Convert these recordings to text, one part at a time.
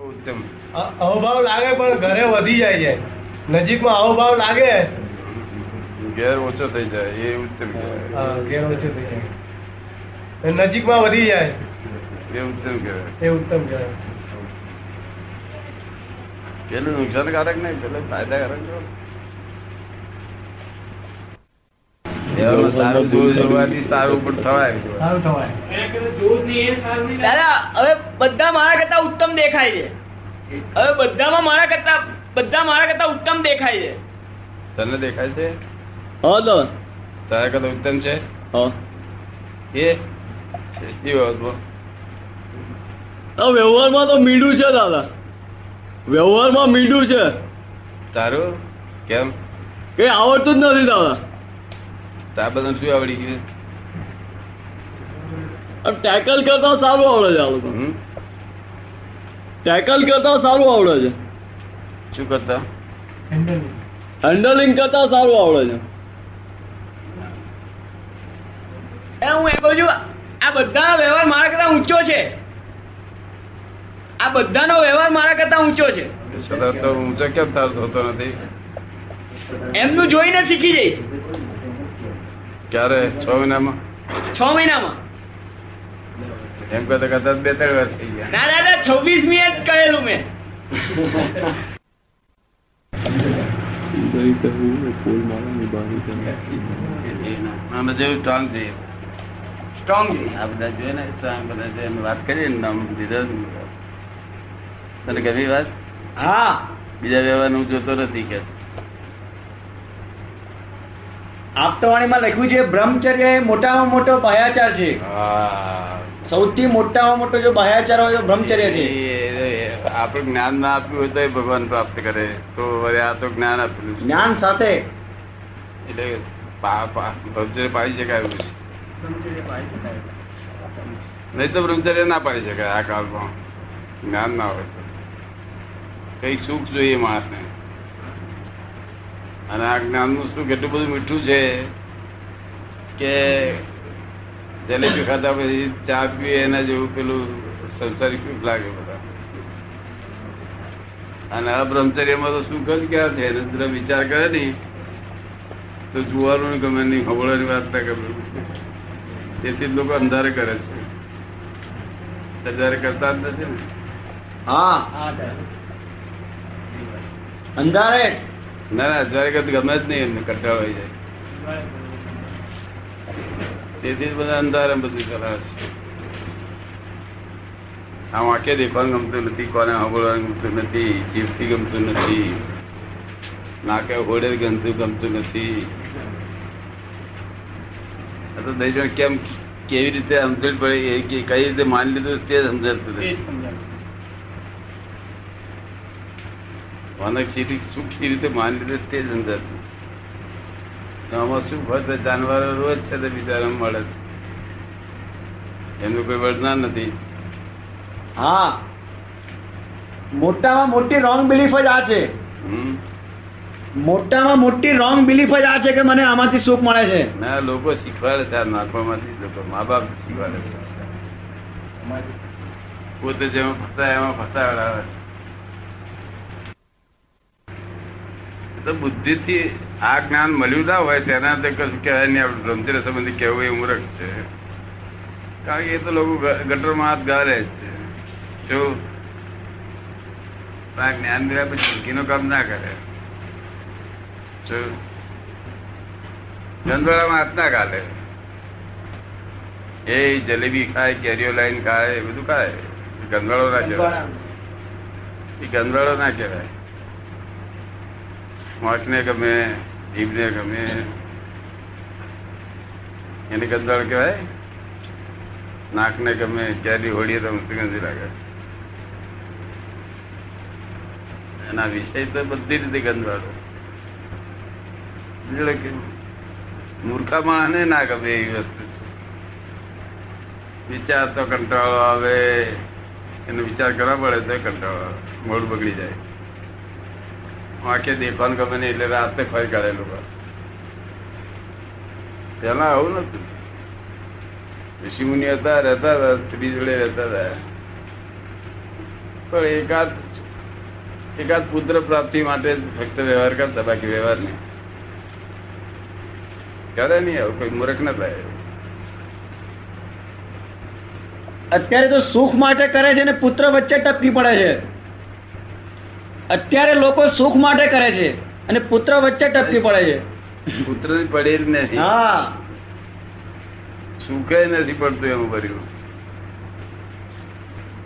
ઉત્તમ. અહોભાવ લાગે પણ ઘરે વધી જાય છે. નજીકમાં અહોભાવ લાગે. ઘેર ઓછો થઈ જાય એ ઉત્તમ ઘેર ઓછો થઈ જાય. નજીકમાં વધી જાય. એ ઉત્તમ કહેવાય. એ ઉત્તમ કહેવાય. પેલું નુકસાનકારક નહીં પેલું ફાયદાકારક જો. એવામાં સારું જોવું જોવાથી સારું પણ થવાય. દાદા હવે બધા મારા કરતા ઉત્તમ દેખાય છે. હવે બધામાં મારા કરતા બધા મારા કરતા ઉત્તમ દેખાય છે. તને દેખાય છે? હા તો. તારા કરતા ઉત્તમ છે? એ? એ વ્યવહારમાં તો મીઠું છે દાદા. વ્યવહારમાં મીઠું છે. તારું? કેમ? કઈ આવડતું જ નથી દાદા. તાર બધા શું આવડી ગયું ટેકલ કરતા સારું આવડે છે આ લોકો. ટેકલ કરતા સારું આવડે છે. શું કરતા? હેન્ડલિંગ કરતા સારું આવડે છે. એ હું એ કહું છું આ બધાનો વ્યવહાર મારા કરતા ઊંચો છે. આ બધાનો વ્યવહાર મારા કરતા ઊંચો છે. ઊંચો કેમ થતો નથી? એમનું જોઈને શીખી જઈશ. ક્યારે? છ મહિનામાં? છ મહિનામાં. એમ કરતા કદાચ બે ત્રણ વાર થઈ ગયા. ના દાદા છવ્વીસમી જ કહેલું મેં. બીજા વ્યવહાર હું જોતો નથી કે. આપતવાણીમાં લખ્યું છે બ્રહ્મચર્ય એ મોટામાં મોટો ભાયાચાર છે. હા. સૌથી મોટામાં મોટો જો ભાયાચાર હોય તો બ્રહ્મચર્ય છે. આપણે જ્ઞાન ના આપ્યું હોય તો ભગવાન પ્રાપ્ત કરે. તો આ તો જ્ઞાન આપેલું જ્ઞાન સાથે? એટલે પા- પા- બ્રહ્મચર્ય પાડી શકાય એવું છે. નહીં તો બ્રહ્મચર્ય ના પાડી શકાય આ કાળમાં. જ્ઞાન ના હોય તો. કઈ સુખ જોઈએ માણસને. અને આ જ્ઞાનનું શું કેટલું બધું મીઠું છે કે જલેબી ખાધા પછી ચા પીએ એના જેવું પેલું સંસારી સુખ લાગે બધા. અને આ બ્રહ્મચર્યમાં તો શું જ ક્યાં છે? એને જરા વિચાર કરે નહીં તો જોવાનું ગમે નહીં ખબરવાની વાત ના ગમે. તેથી જ લોકો અંધારે કરે છે. અંધારે કરતા જ નથી ને. હા. અંધારે ના ના ગમે જ નહીં એમને કંટાળો આવી જાય. તેથી જ બધા અંધારે બધું ચલાવે છે. આ વાંકે દેખવાનું ગમતું નથી, કોને સાંભળવાનું ગમતું નથી જીભથી ગમતું નથી, નાકે હોડે ગમતું ગમતું નથી. તો દઈ કેમ કેવી રીતે સમજણ પડે કઈ રીતે માની લીધું તે સમજાતું નથી સીધી સુખી રીતે માની લીધું તે જ અંદર. આમાં શું ફરતે જાનવરો રોજ છે તે બિચારા મળે. એનું એમનું કોઈ વળનાર નથી. હા. મોટામાં મોટી રોંગ બિલીફ જ આ છે. હમ? મોટામાં મોટી રોંગ બિલીફ જ આ છે કે મને આમાંથી સુખ મળે છે. ના લોકો શીખવાડે છે આ નાનપણમાંથી લોકો મા બાપ શીખવાડે છે. પોતે જેમાં ફસાય એમાં ફસાવડાવે છે. એ બુદ્ધિ થી આ જ્ઞાન મળ્યું ના હોય તેના તો કશું કહેવાય નહીં. આપણે બ્રહ્મચર્ય સંબંધી કહેવું એ મૂર્ખ છે. કારણ કે એ તો લોકો ગટરમાં હાથ ગાળે છે. જો આ જ્ઞાન દેવા પછી જિંદગીનું કામ ના કરે. જો ધંધોળામાં હાથ ના ગાલે એ જલેબી ખાય, કેરીઓ લાઈન ખાય બધું ખાય. ગંદવાળો ના કહેવાય. એ ગંદવાળો ના કહેવાય. મોટને ગમે, જીભને ગમે. એને ગંદવાળો કહેવાય. નાકને ગમે કેરી હોળીએ તો સુગંધી લાગે. એના વિષય તો બધી રીતે ગંધવાળો એટલે કે મૂર્ખા ના ગમે એવી વસ્તુ છે. વિચાર તો કંટાળો આવે. એનો વિચાર કરવા પડે તો કંટાળો આવે. મોડ બગડી જાય. આંખે દેખવાનું ગમે નહીં એટલે રાતે ફરી કાઢે લોકો પેલા આવું નતું ઋષિ મુનિ હતા, રહેતા હતા, સ્ત્રી જોડે રહેતા હતા. પણ એકાદ એકાદ પુત્ર પ્રાપ્તિ માટે ફક્ત વ્યવહાર કરતા, બાકી વ્યવહાર નહીં. કરે નહીં આવું, કોઈ મૂર્ખ ના થાય. અત્યારે તો સુખ માટે કરે છે ને પુત્ર વચ્ચે ટપકી પડે છે. અત્યારે લોકો સુખ માટે કરે છે અને પુત્ર વચ્ચે ટપકી પડે છે. પુત્ર પડે જ નથી. હા. સુખે નથી પડતું એમ ભર્યું.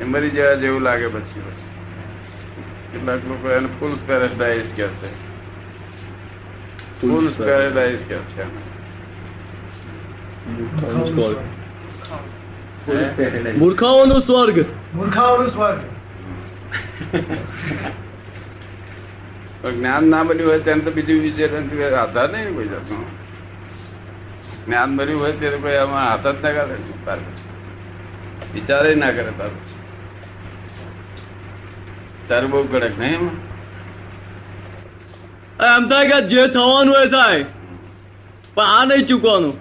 એ મરી જવા જેવું લાગે પછી પછી. કેટલાક લોકો એને ફૂલ પેરેડાઇઝ કે છે. ફૂલ પેરેડાઇઝ કે છે મૂર્ખાઓનું સ્વર્ગ. મૂર્ખાઓનું સ્વર્ગ. પણ જ્ઞાન ના બન્યું હોય તેને તો બીજું વિચાર આધાર નહીં કોઈ જાતનો. જ્ઞાન મળ્યું હોય ત્યારે કોઈ આમાં હાથ જ ના કરે તાર. વિચારે ના કરે તાર. તારે બહુ કડક નહીં એમાં? એમ થાય કે જે થવાનું એ થાય. પણ આ નહીં ચૂકવાનું.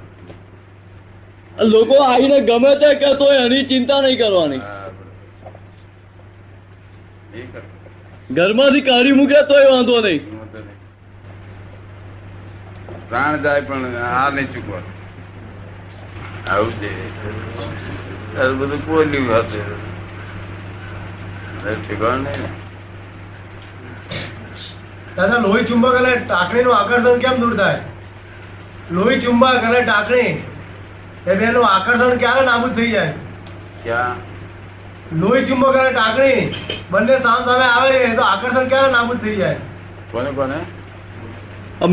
લોકો આવીને ગમે તે કે તો એની ચિંતા નહીં કરવાની. ઘરમાંથી કાઢી મૂકે તોય વાંધો નહીં. પ્રાણ જાય પણ આ નહીં ચૂકવાનું. આવું છે. બધું પોલ્યું હતું ઠેકાણ નહીં ને. દાદા લોહી ચુંબક અને ટાંકણીનું આકર્ષણ કેમ દૂર થાય? લોહી ચુંબક અને ટાંકણી એ બેનું આકર્ષણ ક્યારે નાબૂદ થઈ જાય? ક્યાં? લોહી ચુંબક અને ટાંકણી બંને સામ સામે આવે તો આકર્ષણ ક્યારે નાબૂદ થઈ જાય? કોને કોને?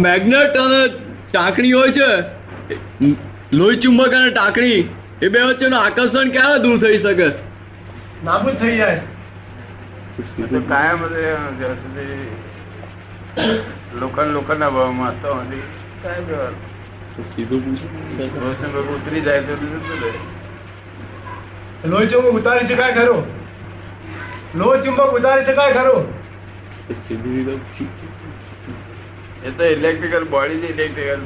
મેગ્નેટ અને ટાંકણી હોય છે. લોહી ચુંબક અને ટાંકણી એ બે વચ્ચેનું આકર્ષણ ક્યારે દૂર થઈ શકે? નાબૂદ થઈ જાય. કાયમ બધે જ્યાં સુધી લોખંડ લોખંડના ભાવમાં તો વ્યવહાર. સીધું ઉતરી જાય તો. લોહી ચુંબક ઉતારી શકાય ખરો? લોહ ચુંબક ઉતારી શકાય ખરો? એ તો ઇલેક્ટ્રિકલ બોડી જ ઇલેક્ટ્રિકલ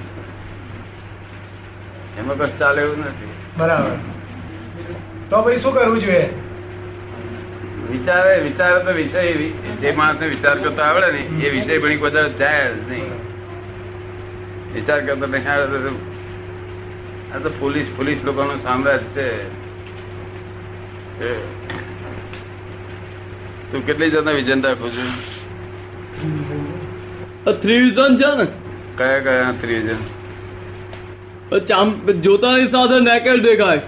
એમાં કશું ચાલે એવું નથી. બરાબર. તો પછી શું કરવું જોઈએ? વિચારે વિચારે તો વિષય જે માણસને વિચાર કરતો આવડે ને એ વિષય ભણી બધા જાય જ નહીં. વિચાર કરતો નહીં આવડે તો આ તો પોલીસ પોલીસ લોકોનું સામ્રાજ્ય છે. તું કેટલી જાતના વિઝન રાખું છું? ત્રિવિઝન છે ને? કયા કયા ત્રિવિઝન ચામ જોતાની સાથે નેકેડ દેખાય.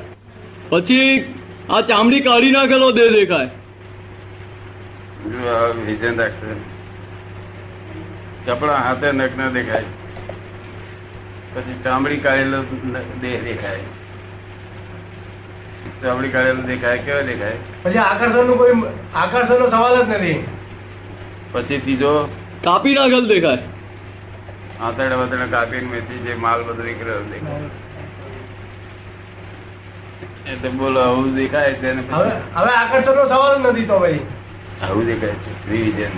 પછી આ ચામડી કાઢી નાખેલો દે દેખાય. વિઝન રાખશે કપડા હાથે નગ્ન દેખાય. પછી ચામડી કાઢેલો દેહ દેખાય. ચામડી કાઢેલો દેખાય કેવો દેખાય? પછી આકર્ષણનું કોઈ આકર્ષણ નો સવાલ જ નથી. પછી ત્રીજો? કાપી નાખેલ દેખાય. આંતરડા વાતરડા કાપીને મેથી જે માલ બધો નીકળ્યો દેખાય. એટલે બોલો આવું દેખાય તેને હવે આકર્ષણ નો સવાલ જ નથી તો ભાઈ. આવું દેખાય છે ત્રિવિઝન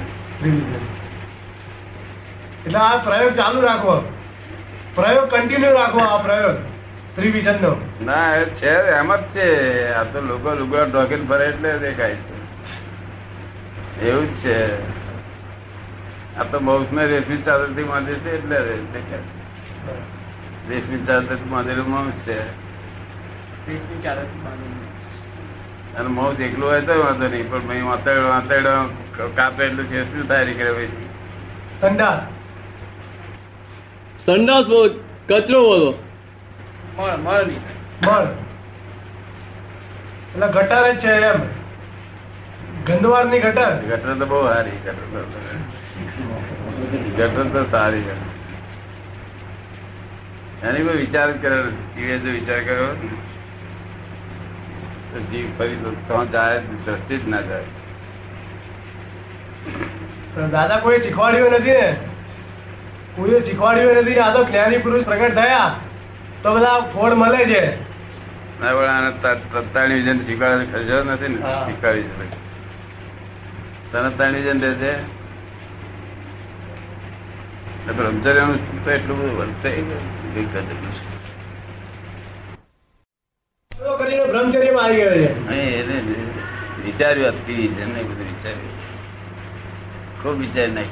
એટલે આ પ્રયોગ ચાલુ રાખવો પ્રયોગ કન્ટિન્યુ રાખવો આ પ્રયોગ. ત્રિવિઝન નો ના એ છે એમ જ છે. આ તો લોકો લુગડા ઢોકીને ફરે એટલે દેખાય છે. એવું જ છે. આ તો બહુ રેશમી ચાદરથી બાંધે છે એટલે દેખાય રેશમી ચાદર બાંધેલું મૌસ છે. અને મૌસ એકલું હોય તો વાંધો નહીં પણ ભાઈ વાંતેડો વાંતેડો કાપે એટલે છે શું થાય નીકળે ભાઈ. સંડાસ. સંડાસ બહુ કચરો બોલો મળ એટલે ગટર જ છે એમ. ગંદવારની ગટર. ગટર તો બહુ સારી ગટર ગટર તો સારી એની કોઈ વિચાર કરે જીવે જો વિચાર કર્યો તો જીવ ફરી તો જાય દ્રષ્ટિ જ ના જાય. દાદા કોઈ શીખવાડ્યું નથી ને? કોઈએ શીખવાડ્યું નથી આ તો જ્ઞાની પુરુષ પ્રગટ થયા. તો બધા ફોડ મળે છે. ના પણ આને તત્તાણી વિજન શીખવાડે ખર્ચો નથી ને. સ્વીકારી છે તને વિજન દે છે. એટલે બ્રહ્મચર્યનું તો એટલું બધું વર્તે બ્રહ્મચર્યમાં આવી ગયો છે. એને વિચાર્યું અતિ વિઝન ને બધું વિચાર્યું. ખૂબ વિચાર નહીં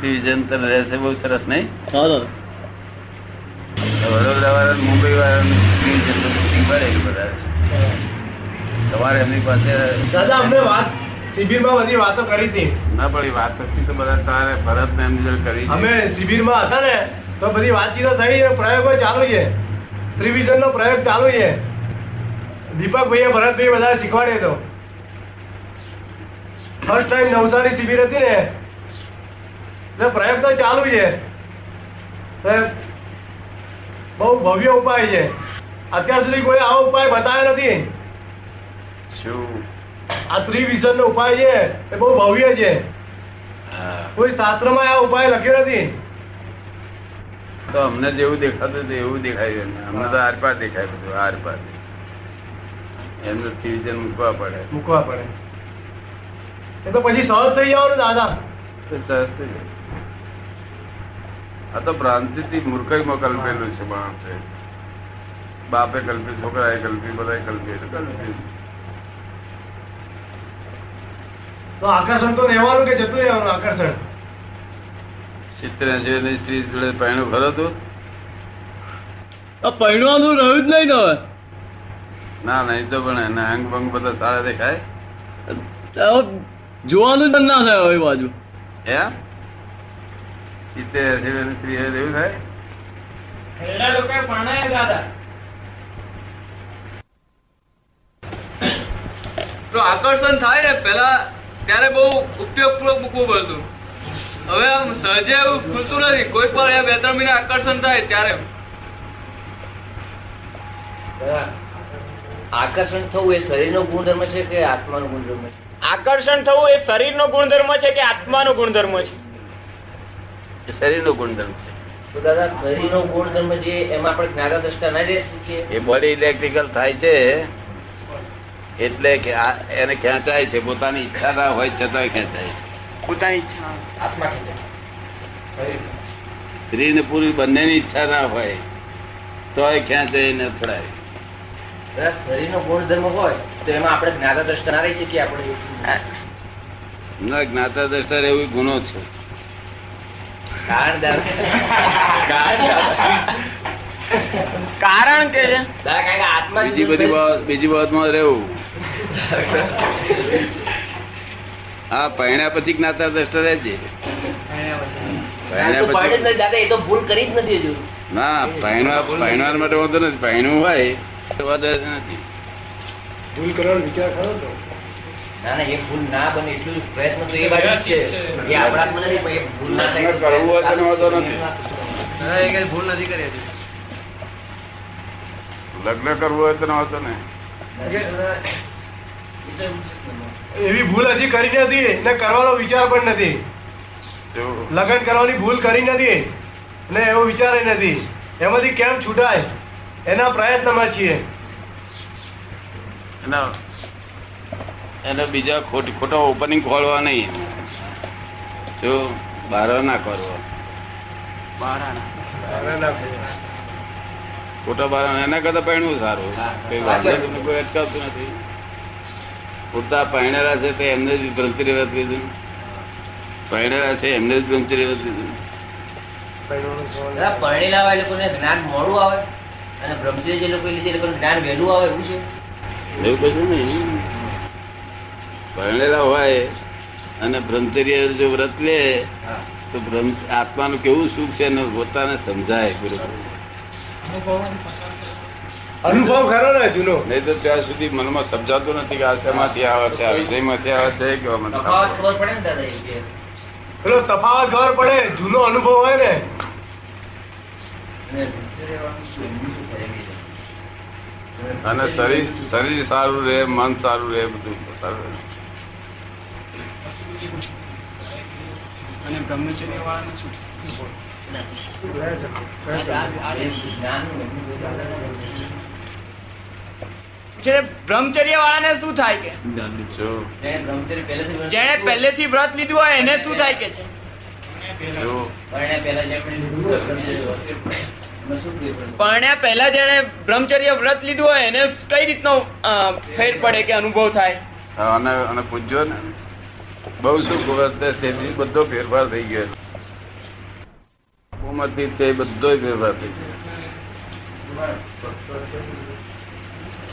વિઝન તને રહેશે બહુ સરસ નહીં? વડોદરા વાળા મુંબઈ વાળા વિઝન તો બુકિંગ પડે બધા. તમારે એમની પાસે દાદા અમને વાત શિબિરમાં બધી વાતો કરી હતી. ના પડી વાત પછી તો બધા તારે ભરત ને એમની કરી અમે શિબિરમાં હતા ને તો બધી વાતચીતો થઈ પ્રયોગો ચાલુ છે. ત્રિવિઝન નો પ્રયોગ ચાલુ છે. દીપકભાઈએ ભરતભાઈ બધા શીખવાડ્યો હતો ફર્સ્ટ ટાઈમ નવસારી શિબિર હતી ને પ્રયોગ તો ચાલુ છે. બહુ ભવ્ય ઉપાય છે. અત્યાર સુધી કોઈ આવો ઉપાય બતાવ્યો નથી. શું? આ ત્રિવિઝન નો ઉપાય છે એ બહુ ભવ્ય છે. કોઈ શાસ્ત્રમાં આ ઉપાય લખ્યો નથી. તો અમને જેવું દેખાતું હતું એવું દેખાય છે. અમને તો આરપાર દેખાય બધું આરપાર. એમનું ત્રિવિઝન મૂકવા પડે. મૂકવા પડે. એ તો પછી સહજ થઈ જવાનું દાદા. સહજ સરસ થઈ જાય. આ તો ભ્રાંતિ થી મૂર્ખાઈમાં કલ્પેલું છે માણસે. બાપે કલ્પ્યું છોકરાએ કલ્પી બધાએ કલ્પ્યું એટલે કલ્પ્યું. તો આકર્ષણ તો રહેવાનું કે જતું રહેવાનું આકર્ષણ? સિત્તેર એસી સ્ત્રી જોડે પહેણું ખરો તું આ પહેરવાનું રહ્યું જ નહીં હવે. ના નહીં તો પણ એના અંગ ભંગ બધા સારા દેખાય. જોવાનું જ ના થાય હવે બાજુ. એમ સિત્તેર સ્ત્રી તો એવું થાય? તો આકર્ષણ થાય ને પેલા ત્યારે બહુ ઉપયોગપૂર્વક મૂકવું પડતું. હવે આમ સહજે એવું ખુલતું નથી. કોઈ પણ બે ત્રણ મહિના આકર્ષણ થાય ત્યારે. આકર્ષણ થવું એ શરીરનો ગુણધર્મ છે કે આત્માનો ગુણધર્મ છે? આકર્ષણ થવું એ શરીરનો ગુણધર્મ છે કે આત્માનો ગુણધર્મ છે? એ શરીરનો ગુણધર્મ છે. તો દાદા શરીરનો ગુણધર્મ જે એમાં આપણે જ્ઞાતા દ્રષ્ટા ના રહી શકીએ? એ બોડી ઇલેક્ટ્રિકલ થાય છે એટલે કે આ- એને ખેંચાય છે. પોતાની ઈચ્છા ના હોય છતાંય ખેંચાય છે. પોતાની ઈચ્છા આત્મા સ્ત્રી ને પુરુષ બંનેની ઈચ્છા ના હોય તોય ખેંચાય ને અથડાય. દાદા શરીરનો ગુણધર્મ હોય તો એમાં આપણે જ્ઞાતા દ્રષ્ટા ના રહી શકીએ આપણે? ના જ્ઞાતા દર્શન એવો ગુનો છે. કારણ કે બીજી બધી બીજી બાબતમાં રહેવું. હા પહેણ્યા પછી જ્ઞાતા દ્રષ્ટા રહેજે. ના પહેણવા પહેણવા માટે વાંધો નથી. પહેણવું હોય. વાંધો નથી ભૂલ કરવાનો વિચાર કરો તો. ના ના એ ભૂલ ના બને એટલું પ્રયત્ન તો એ બાજુ છે. એ આપણા મને નહીં પણ એ ભૂલ ના થાય. કરવું હોય તો વાંધો નથી. ભૂલ નથી કરી. લગ્ન કરવું હોય તો વાંધો નહીં. એવી ભૂલ હજી કરી નથી ને કરવાનો વિચાર પણ નથી. લગ્ન કરવાની ભૂલ કરી નથી ને એવો વિચાર નથી. એમાંથી કેમ છૂટાય? એના પ્રયત્નમાં છીએ. એના એને બીજા ખોટ ખોટા ઓપનિંગ ખોલવા નહીં. જો બહાર ના કરવો ખોટા બાર એના કરતા પહેણવું સારું. કઈ કોઈ અટકાવતું નથી. પૂરતા પહેણેલા છે તે એમને જ બ્રહ્મચર્ય વ્રત લીધું પહેણેલા છે એમને જ બ્રહ્મચર્ય વ્રત લીધું દાદા પરણેલા હોય એ લોકોને જ્ઞાન મોડું આવે. અને બ્રહ્મચર્ય જે લોકો લીધે એ લોકોને જ્ઞાન વહેલું આવે એવું છે? એવું કશું નહીં. પહેણેલા હોય અને બ્રહ્મચર્ય જો વ્રત લે તો બ્રહ્મ આત્માનું કેવું સુખ છે ને પોતાને સમજાય બરોબર અનુભવ ખરો ને જૂનો. નહીં તો ત્યાં સુધી મનમાં સમજાતું નથી કે આ શેમાંથી આવે છે આ વિષયમાંથી આવે છે કે મને તફાવત આવે પડે ને દાદા એ કે? પેલો તફાવત ખબર પડે જૂનો અનુભવ હોય ને. અને શરીર શરીર સારું રહે મન સારું રહે બધું સારું રહે. અને બ્રહ્મચર્ય વાળાનું શું? બ્રહ્મચર્ય વાળાને શું થાય કે? જેને પહેલેથી વ્રત લીધું હોય એને શું થાય કે પરણ્યા પહેલા જેને બ્રહ્મચર્ય વ્રત લીધું હોય એને કઈ રીતનો ફેર પડે કે અનુભવ થાય? અને પૂછજો ને બહુ સુખ વર્તે બધો ફેરફાર થઈ ગયો. ઉંમરથી તે બધો ફેરફાર થઈ ગયો.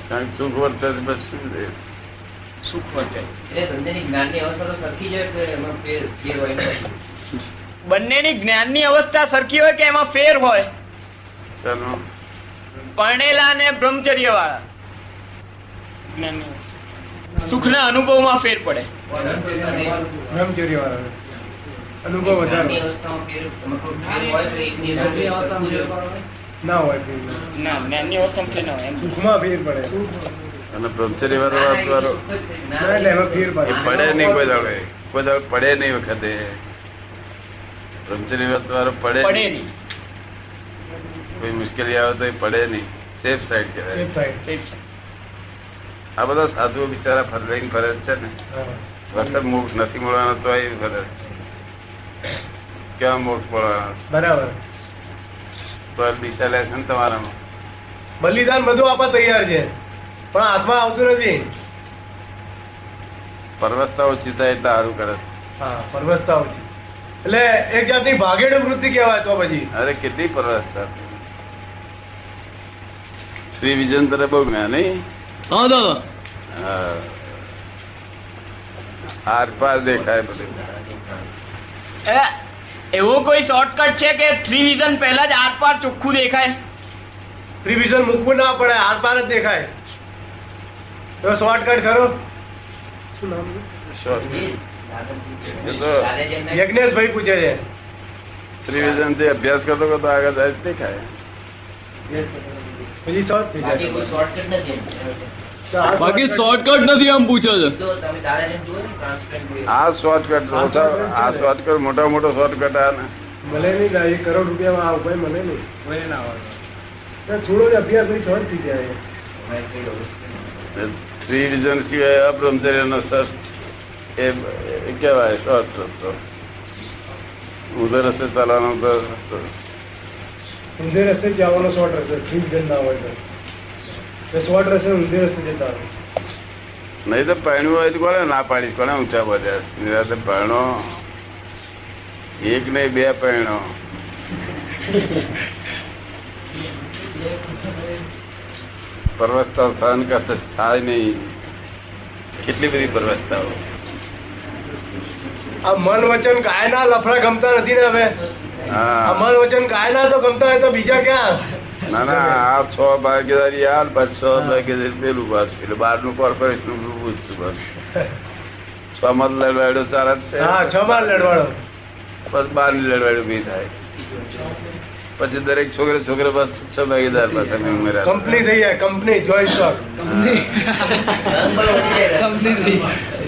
કારણ કે સુખ વર્તે બસ શું છે? સુખ વર્તે એટલે બંનેની જ્ઞાનની અવસ્થા સરખી હોય કે એમાં ફેર હોય નહીં? બંનેની જ્ઞાનની અવસ્થા સરખી હોય કે એમાં ફેર હોય? ચાલો. પરણેલા અને બ્રહ્મચર્ય વાળા સુખના અનુભવમાં ફેર પડે. અનુભવ વધારે. ના હોય ના જ્ઞાનની અવસ્થામાં ફેર ના હોય સુખમાં ફેર પડે. અને બ્રહ્મચર્ય વાળો પડે. નહીં કોઈ દાડે. કોઈ દાડે પડે નહીં વખતે. બ્રહ્મચર્ય વાત વાળો પડે પડે નહીં. કોઈ મુશ્કેલી આવે તો પડે નહીં. સેફ સાઈડ કહેવાય. Safe side. આ બધા સાધુઓ બિચારા ફરવાઈને ફરજ છે ને. વખત મોક્ષ નથી મળવાનો તો એ ફરજ છે. ક્યાં મોક્ષ મળવાનો બરાબર. તો દિશા લે છે ને તમારામાં. બલિદાન બધું આપવા તૈયાર છે. પણ હાથમાં આવતું નથી. પરવસ્તા ઓછી થાય એટલે સારું કરે છે. હા પરવસતા ઓછી. એટલે એક જાતની ભાગેડ વૃત્તિ કહેવાય તો પછી. અરે કેટલી પરવસ્તા શ્રી તરફ બહુ મેં નહીં. હા દાદા હા. આર પાર દેખાય બધું એ, એવો કોઈ શોર્ટકટ છે કે થ્રી વિઝન પહેલા જ આર પાર ચોખ્ખું દેખાય રિવિઝન મૂકવું ના પડે હાથ પાર જ દેખાય તો શોર્ટકટ ખરો શું નામ છે? Short. એ દાદાજી એ તો- દાદા જેમને- યજ્ઞેશભાઈ પૂછે છે ત્રિવિજનથી અભ્યાસ કરતો કરતો આગળ જાય જ દેખાય પછી શોર્ટ થઈ બાકી કોઈ જાય શોર્ટકટ નથી એમ. તો આ બાકી શોર્ટકટ નથી આમ પૂછે છે. ને. આ શોર્ટકટ ઓછા આ શોર્ટકટ મોટા મોટો શોર્ટકટ આ ને. મળે નહીં ના, એક કરોડ રૂપિયામાં આ ઉપાય મળે નહીં. તો થોડો જ અભ્યાસ પછી શોર્ટ થઈ જાય. થ્રી રીઝન સિવાય અબ્રહ્મચર્ય નો સર્ટ એ કહેવાય કેવાય શોર્ટ રસ્તો ઉધર રસ્તે ચાલવાનો તો રસ્તો. ઊંધે રસ્તે જવાનો શોર્ટ રસ્તે રીઝન ના હોય શોર્ટ રસ્તે ઊંધે જતા નહીં તો પહેણું હોય તો કોને ના પાડીશ? કોને ઊંચા નિરાતે પહેણો. એક નહીં બે પહેણો. પરવસતા સહન કરતા થાય નહીં. કેટલી બધી પરવસ્તાઓ? આ મન વચન કાયના લફડા ગમતા નથી ને હવે? મન વચન કાયના તો ગમતા હોય તો બીજા ક્યાં? ના ના આ છ ભાગીદારી યાર પછી છ ભાગીદારી પેલું બસ પેલું બારનું કોર્પોરેશનનું પૂછતું બસ. છ માં લડવાડો ચાર જ છે? હા છ માં લડવાડો. બસ બારની લડવાડો બી થાય. પછી દરેક છોકરે છોકરે બસ છ ભાગીદાર પાસે મેં ઉમેર્યા કંપની થઈ જાય કંપની જોઈ સ્ટોક કંપની વધી જાય.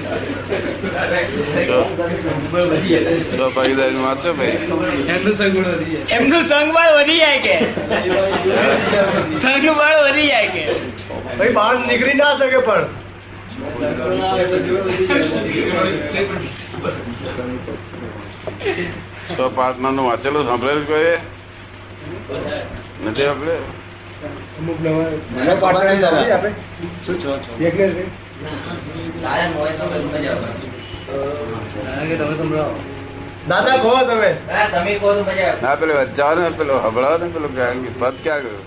છ ભાગીદારી વાંચો ભાઈ. એમનું સંઘબળ વધી જાય. કે? સંઘબળ વધી જાય કે? ભાઈ બહાર નીકળી ના શકે પણ. છ પાર્ટનરનું વાંચેલું સાંભળેલું કોઈ? નથી આપણે અમુક નવા આપીએ આપણે યજ્ઞેશભાઈ દાદા દાદા કહો તમે. તમે કહો મજા ના પેલો જાઓ ને પેલો હબળાવો ને પેલો પદ ક્યાં ગયું?